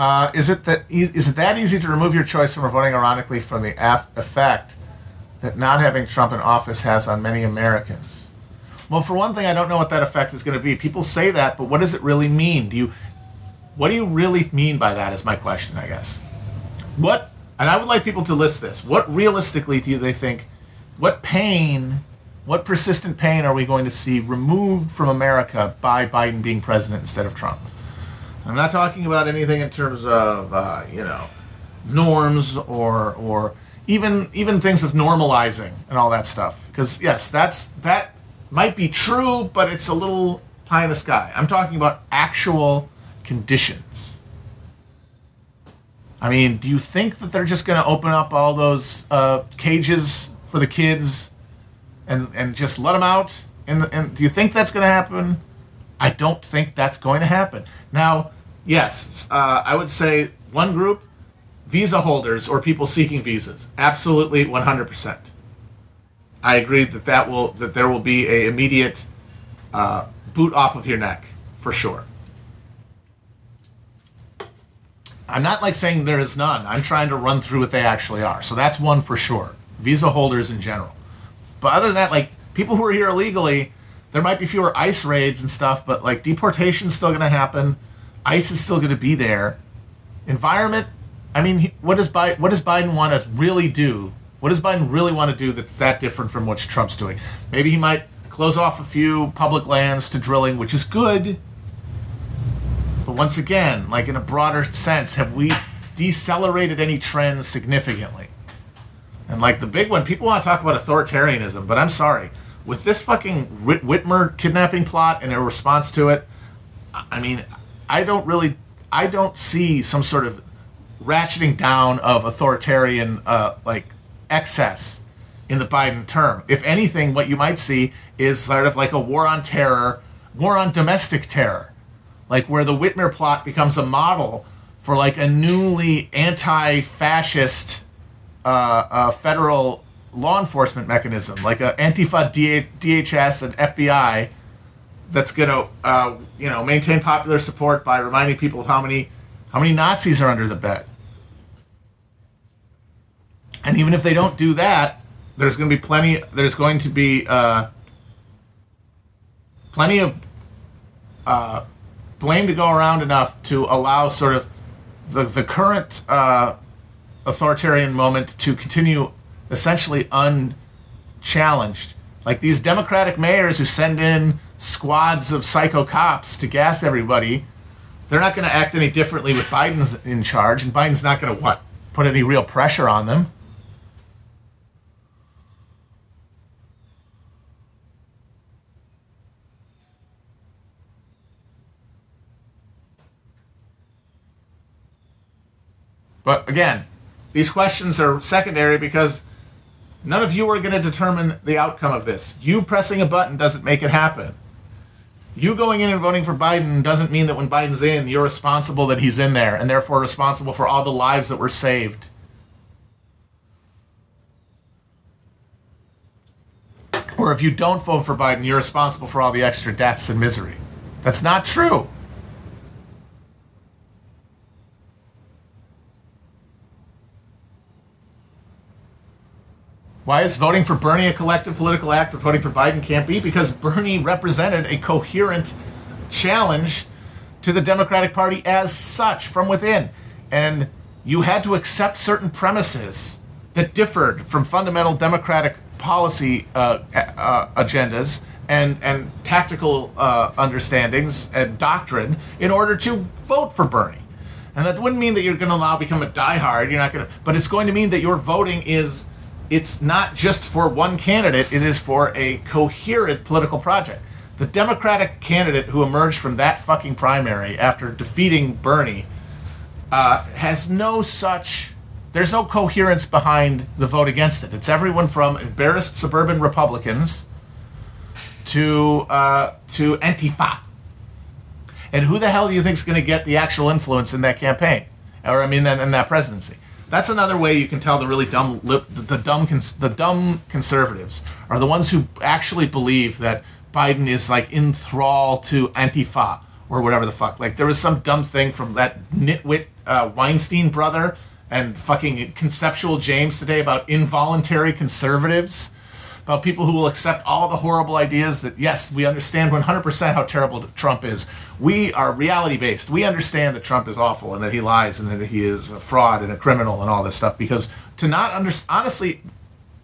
Uh, is it that is it that easy to remove your choice from voting ironically from the af- effect that not having Trump in office has on many Americans? Well, for one thing, I don't know what that effect is going to be. People say that, but what does it really mean? Do you what do you really mean by that? Is my question, I guess. What and I would like people to list this. What realistically do they think? What pain? What persistent pain are we going to see removed from America by Biden being president instead of Trump? I'm not talking about anything in terms of uh, you know norms or or even even things of normalizing and all that stuff. Because yes, that's that might be true, but it's a little pie in the sky. I'm talking about actual conditions. I mean, do you think that they're just going to open up all those uh, cages for the kids and and just let them out? And, and do you think that's going to happen? I don't think that's going to happen. Now, yes, uh, I would say one group, visa holders or people seeking visas, absolutely 100%. I agree that that will that there will be a immediate uh, boot off of your neck for sure. I'm not like saying there is none. I'm trying to run through what they actually are. So that's one for sure. Visa holders in general. But other than that, like people who are here illegally, there might be fewer ICE raids and stuff, but like deportation's still going to happen. ICE is still going to be there. Environment, I mean, what does Biden, what does Biden want to really do? What does Biden really want to do that's that different from what Trump's doing? Maybe he might close off a few public lands to drilling, which is good. But once again, like in a broader sense, have we decelerated any trends significantly? And like the big one, people want to talk about authoritarianism, but I'm sorry. With this fucking Whit- Whitmer kidnapping plot and a response to it, I mean, I don't really, I don't see some sort of ratcheting down of authoritarian uh, like excess in the Biden term. If anything, what you might see is sort of like a war on terror, war on domestic terror, like where the Whitmer plot becomes a model for like a newly anti-fascist uh, uh, federal law enforcement mechanism, like a Antifa, DHS, and FBI, that's going to uh, you know maintain popular support by reminding people of how many how many Nazis are under the bed. And even if they don't do that, there's going to be plenty. There's going to be uh, plenty of uh, blame to go around enough to allow sort of the the current uh, authoritarian moment to continue essentially unchallenged. Like these Democratic mayors who send in squads of psycho cops to gas everybody, they're not going to act any differently with Biden's in charge, and Biden's not going to what put any real pressure on them. But again, these questions are secondary because none of you are going to determine the outcome of this. You pressing a button doesn't make it happen. You going in and voting for Biden doesn't mean that when Biden's in, you're responsible that he's in there and therefore responsible for all the lives that were saved. Or if you don't vote for Biden, you're responsible for all the extra deaths and misery. That's not true. Why is voting for Bernie a collective political act, but voting for Biden can't be? Because Bernie represented a coherent challenge to the Democratic Party as such from within. And you had to accept certain premises that differed from fundamental Democratic policy uh, uh, agendas and, and tactical uh, understandings and doctrine in order to vote for Bernie. And that wouldn't mean that you're going to now become a diehard. You're not going to, but it's going to mean that your voting is it's not just for one candidate, it is for a coherent political project. The Democratic candidate who emerged from that fucking primary after defeating Bernie uh, has no such. There's no coherence behind the vote against it. It's everyone from embarrassed suburban Republicans to uh, to Antifa. And who the hell do you think is going to get the actual influence in that campaign, or I mean, in, in that presidency? That's another way you can tell the really dumb the, the dumb cons- the dumb conservatives are the ones who actually believe that Biden is like in thrall to Antifa or whatever the fuck. Like there was some dumb thing from that nitwit uh, Weinstein brother and fucking conceptual James today about involuntary conservatives about people who will accept all the horrible ideas that yes we understand 100% how terrible trump is. We are reality based we understand that trump is awful and that he lies and that he is a fraud and a criminal and all this stuff because to not understand, honestly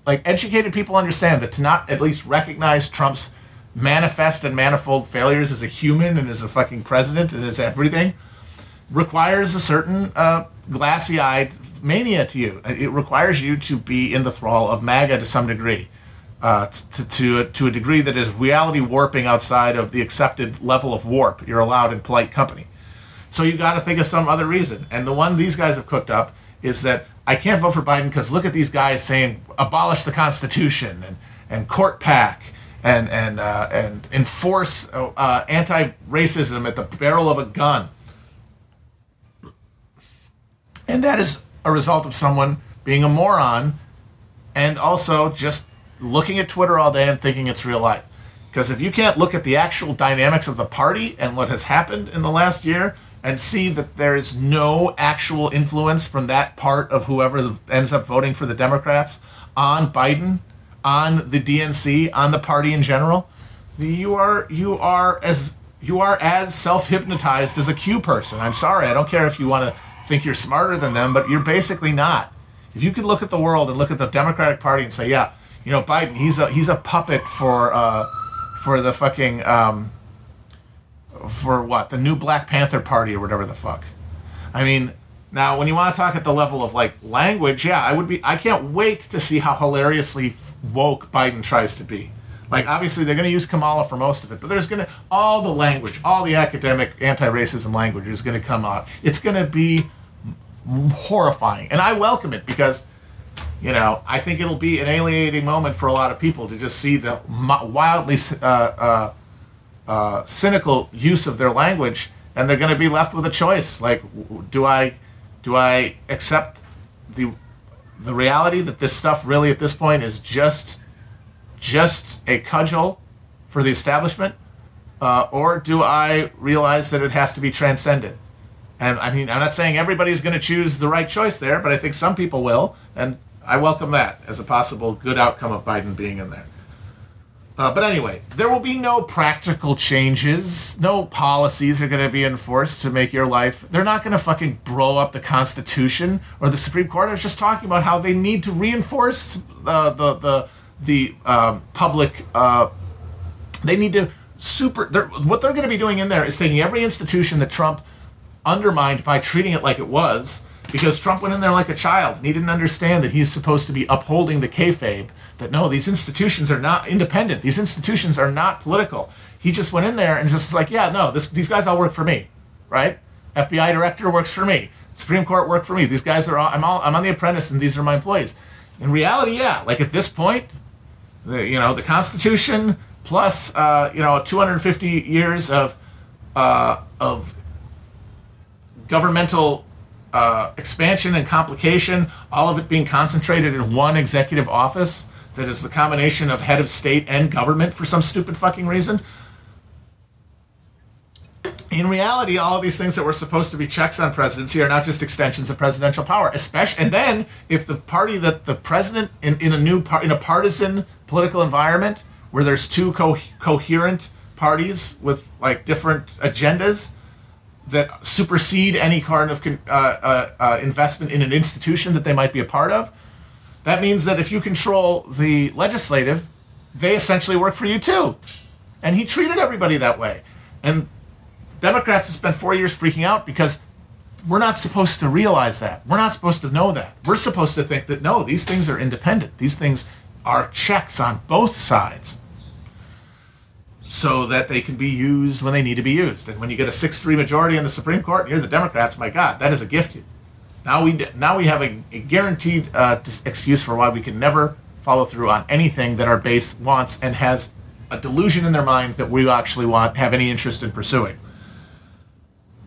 like educated people understand that to not at least recognize trump's manifest and manifold failures as a human and as a fucking president and as everything requires a certain uh, glassy-eyed mania to you. It requires you to be in the thrall of maga to some degree uh, to, to, to a degree that is reality warping outside of the accepted level of warp you're allowed in polite company. So you've got to think of some other reason. And the one these guys have cooked up is that I can't vote for Biden because look at these guys saying abolish the Constitution and, and court pack and and uh, and enforce uh, anti-racism at the barrel of a gun. And that is a result of someone being a moron and also just looking at Twitter all day and thinking it's real life. Because if you can't look at the actual dynamics of the party and what has happened in the last year and see that there is no actual influence from that part of whoever ends up voting for the Democrats on Biden, on the DNC, on the party in general, you are you are as you are as self-hypnotized as a Q person. I'm sorry, I don't care if you want to think you're smarter than them, but you're basically not. If you could look at the world and look at the Democratic Party and say, yeah, you know, Biden, he's a he's a puppet for uh, for the fucking um, for what the new Black Panther Party or whatever the fuck. I mean, now when you want to talk at the level of like language, yeah, I would be. I can't wait to see how hilariously woke Biden tries to be. Like obviously they're going to use Kamala for most of it, but there's going to all the language, all the academic anti-racism language is going to come out. It's going to be horrifying, and I welcome it because you know I think it'll be an alienating moment for a lot of people to just see the wildly uh, uh, uh, cynical use of their language, and they're going to be left with a choice: like, do I do I accept the the reality that this stuff really at this point is just just a cudgel for the establishment, uh, or do I realize that it has to be transcended? And I mean, I'm not saying everybody's going to choose the right choice there, but I think some people will, and I welcome that as a possible good outcome of Biden being in there. Uh, but anyway, there will be no practical changes. No policies are going to be enforced to make your life. They're not going to fucking blow up the Constitution or the Supreme Court. I was just talking about how they need to reinforce uh, the the the um, public. Uh, they need to super. They're, what they're going to be doing in there is taking every institution that Trump undermined by treating it like it was, because Trump went in there like a child and he didn't understand that he's supposed to be upholding the kayfabe. That no, these institutions are not independent. These institutions are not political. He just went in there and just was like, yeah, no, this, these guys all work for me, right? FBI director works for me. Supreme Court work for me. These guys are all I'm all I'm on the Apprentice and these are my employees. In reality, yeah, like at this point, the, you know, the Constitution plus, uh, you know, 250 years of, uh, of governmental uh, expansion and complication, all of it being concentrated in one executive office that is the combination of head of state and government for some stupid fucking reason. In reality, all of these things that were supposed to be checks on presidency are not just extensions of presidential power. Especially, and then if the party that the president in, in a new par- in a partisan political environment where there's two co- coherent parties with like different agendas that supersede any kind of uh, uh, uh, investment in an institution that they might be a part of. That means that if you control the legislative, they essentially work for you too. And he treated everybody that way. And Democrats have spent four years freaking out because we're not supposed to realize that. We're not supposed to know that. We're supposed to think that no, these things are independent. These things are checks on both sides so that they can be used when they need to be used. And when you get a 6-3 majority in the Supreme Court you're the Democrats, my God, that is a gift. Now we now we have a, a guaranteed uh, excuse for why we can never follow through on anything that our base wants and has a delusion in their mind that we actually want have any interest in pursuing.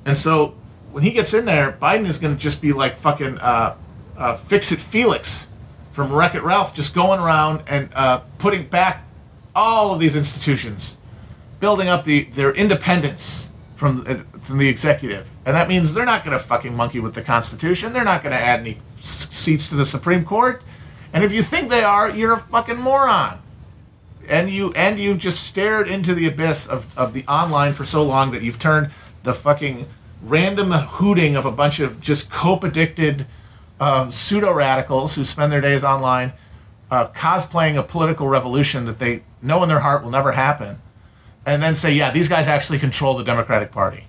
And so when he gets in there, Biden is going to just be like fucking uh, uh, fix it Felix from Wreck It Ralph just going around and uh, putting back all of these institutions, building up the their independence from uh, from the executive, and that means they're not going to fucking monkey with the Constitution. They're not going to add any s- seats to the Supreme Court, and if you think they are, you're a fucking moron. And you and you've just stared into the abyss of, of the online for so long that you've turned the fucking random hooting of a bunch of just cope addicted um, pseudo radicals who spend their days online uh, cosplaying a political revolution that they know in their heart will never happen, and then say, yeah, these guys actually control the Democratic Party.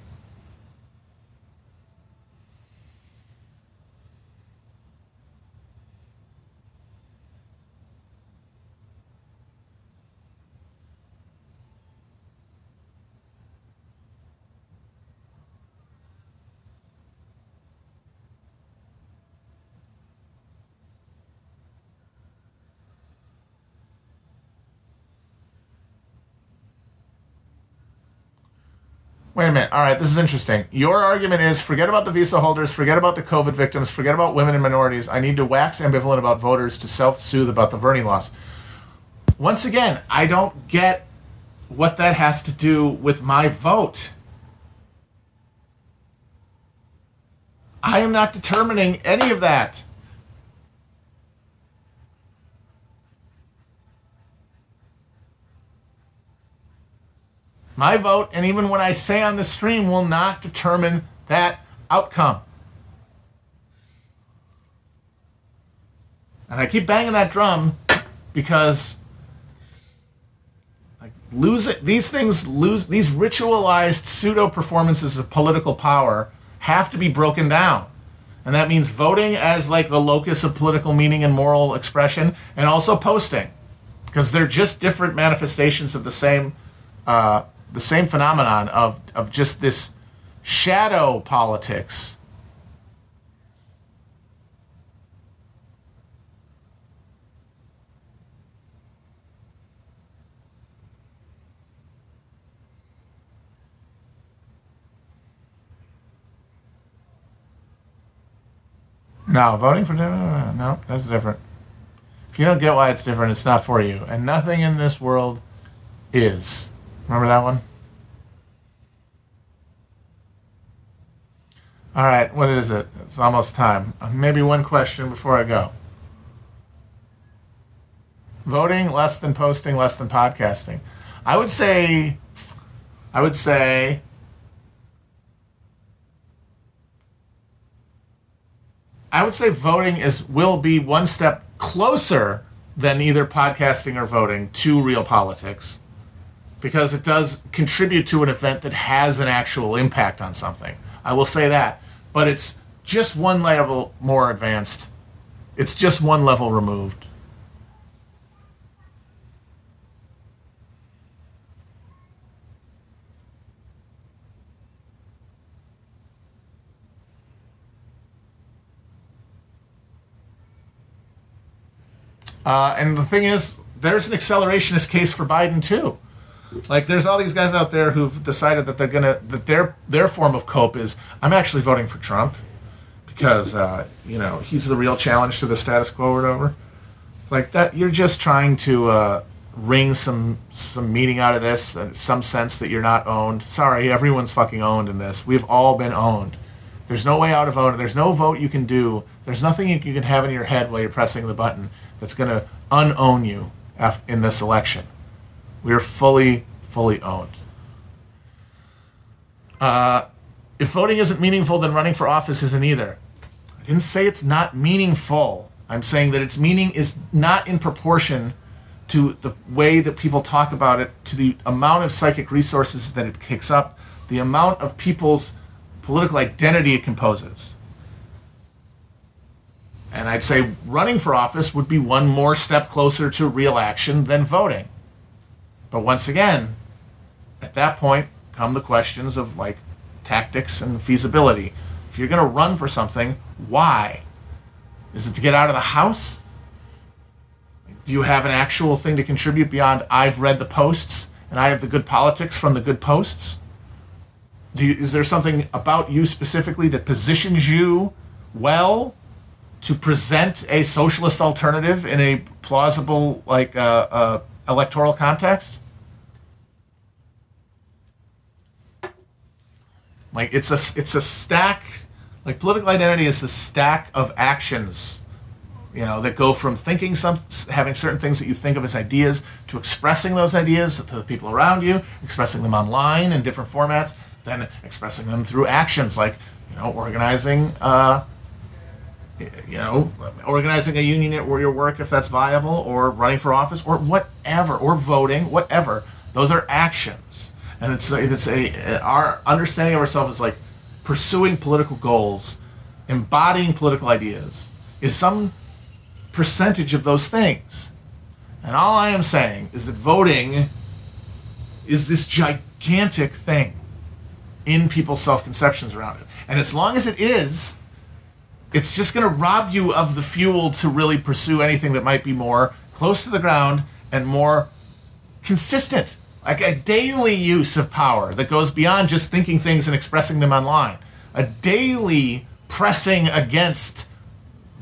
Wait a minute. All right, this is interesting. Your argument is forget about the visa holders, forget about the COVID victims, forget about women and minorities. I need to wax ambivalent about voters to self soothe about the Bernie loss. Once again, I don't get what that has to do with my vote. I am not determining any of that. My vote, and even what I say on the stream, will not determine that outcome. And I keep banging that drum because like lose it, these things lose these ritualized pseudo performances of political power have to be broken down. And that means voting as like the locus of political meaning and moral expression and also posting. because they're just different manifestations of the same uh, the same phenomenon of of just this shadow politics. No, voting for uh, no, that's different. If you don't get why it's different, it's not for you. And nothing in this world is. Remember that one? All right, what is it? It's almost time. Maybe one question before I go. Voting less than posting, less than podcasting. I would say, I would say, I would say voting is will be one step closer than either podcasting or voting to real politics because it does contribute to an event that has an actual impact on something. I will say that. But it's just one level more advanced. It's just one level removed. Uh, and the thing is, there's an accelerationist case for Biden too. Like there's all these guys out there who've decided that they're gonna that their their form of cope is I'm actually voting for Trump because uh, you know he's the real challenge to the status quo or whatever. It's like that you're just trying to uh, wring some some meaning out of this, some sense that you're not owned. Sorry, everyone's fucking owned in this. We've all been owned. There's no way out of owning. There's no vote you can do. There's nothing you can have in your head while you're pressing the button that's to unown you in this election. We are fully, fully owned. Uh, if voting isn't meaningful, then running for office isn't either. I didn't say it's not meaningful. I'm saying that its meaning is not in proportion to the way that people talk about it, to the amount of psychic resources that it kicks up, the amount of people's political identity it composes. And I'd say running for office would be one more step closer to real action than voting. But once again, at that point come the questions of like tactics and feasibility. If you're going to run for something, why? Is it to get out of the house? Do you have an actual thing to contribute beyond I've read the posts and I have the good politics from the good posts? You, is there something about you specifically that positions you well to present a socialist alternative in a plausible like uh, uh, electoral context? Like it's a it's a stack. Like political identity is a stack of actions, you know, that go from thinking some having certain things that you think of as ideas to expressing those ideas to the people around you, expressing them online in different formats, then expressing them through actions like you know organizing. Uh, you know, organizing a union or your work if that's viable, or running for office, or whatever, or voting, whatever. Those are actions and it's it's a our understanding of ourselves is like pursuing political goals, embodying political ideas is some percentage of those things. And all I am saying is that voting is this gigantic thing in people's self conceptions around it. And as long as it is, it's just going to rob you of the fuel to really pursue anything that might be more close to the ground and more consistent like a daily use of power that goes beyond just thinking things and expressing them online. A daily pressing against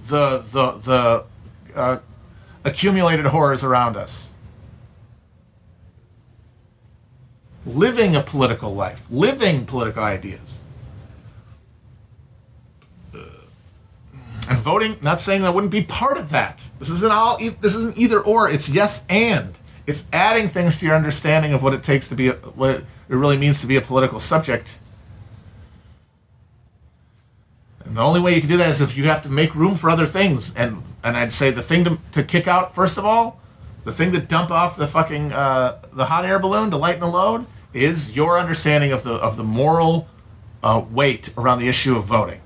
the the the uh, accumulated horrors around us. Living a political life, living political ideas. And voting, not saying that wouldn't be part of that. This isn't all. This isn't either or. It's yes and. It's adding things to your understanding of what it takes to be a, what it really means to be a political subject. And the only way you can do that is if you have to make room for other things. And and I'd say the thing to, to kick out first of all, the thing to dump off the fucking uh, the hot air balloon to lighten the load is your understanding of the of the moral uh, weight around the issue of voting.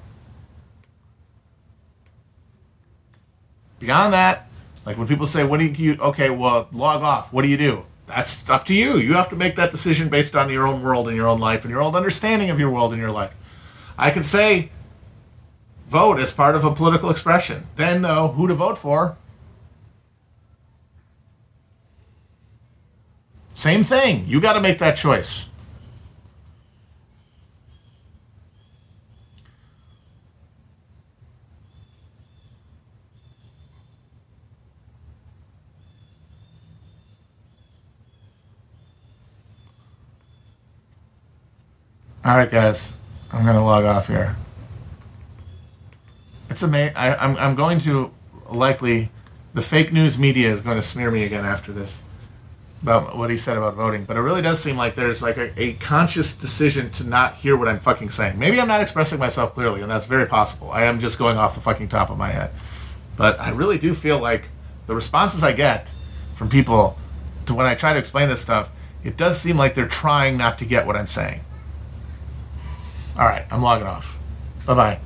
Beyond that, Like when people say, "What do you?" Okay, well, log off. What do you do? That's up to you. You have to make that decision based on your own world and your own life and your own understanding of your world and your life. I can say vote as part of a political expression. Then, though, who to vote for? Same thing. You got to make that choice. All right, guys, I'm gonna log off here. It's amazing. I'm I'm going to likely the fake news media is going to smear me again after this about what he said about voting. But it really does seem like there's like a, a conscious decision to not hear what I'm fucking saying. Maybe I'm not expressing myself clearly, and that's very possible. I am just going off the fucking top of my head. But I really do feel like the responses I get from people to when I try to explain this stuff, it does seem like they're trying not to get what I'm saying. All right, I'm logging off. Bye bye.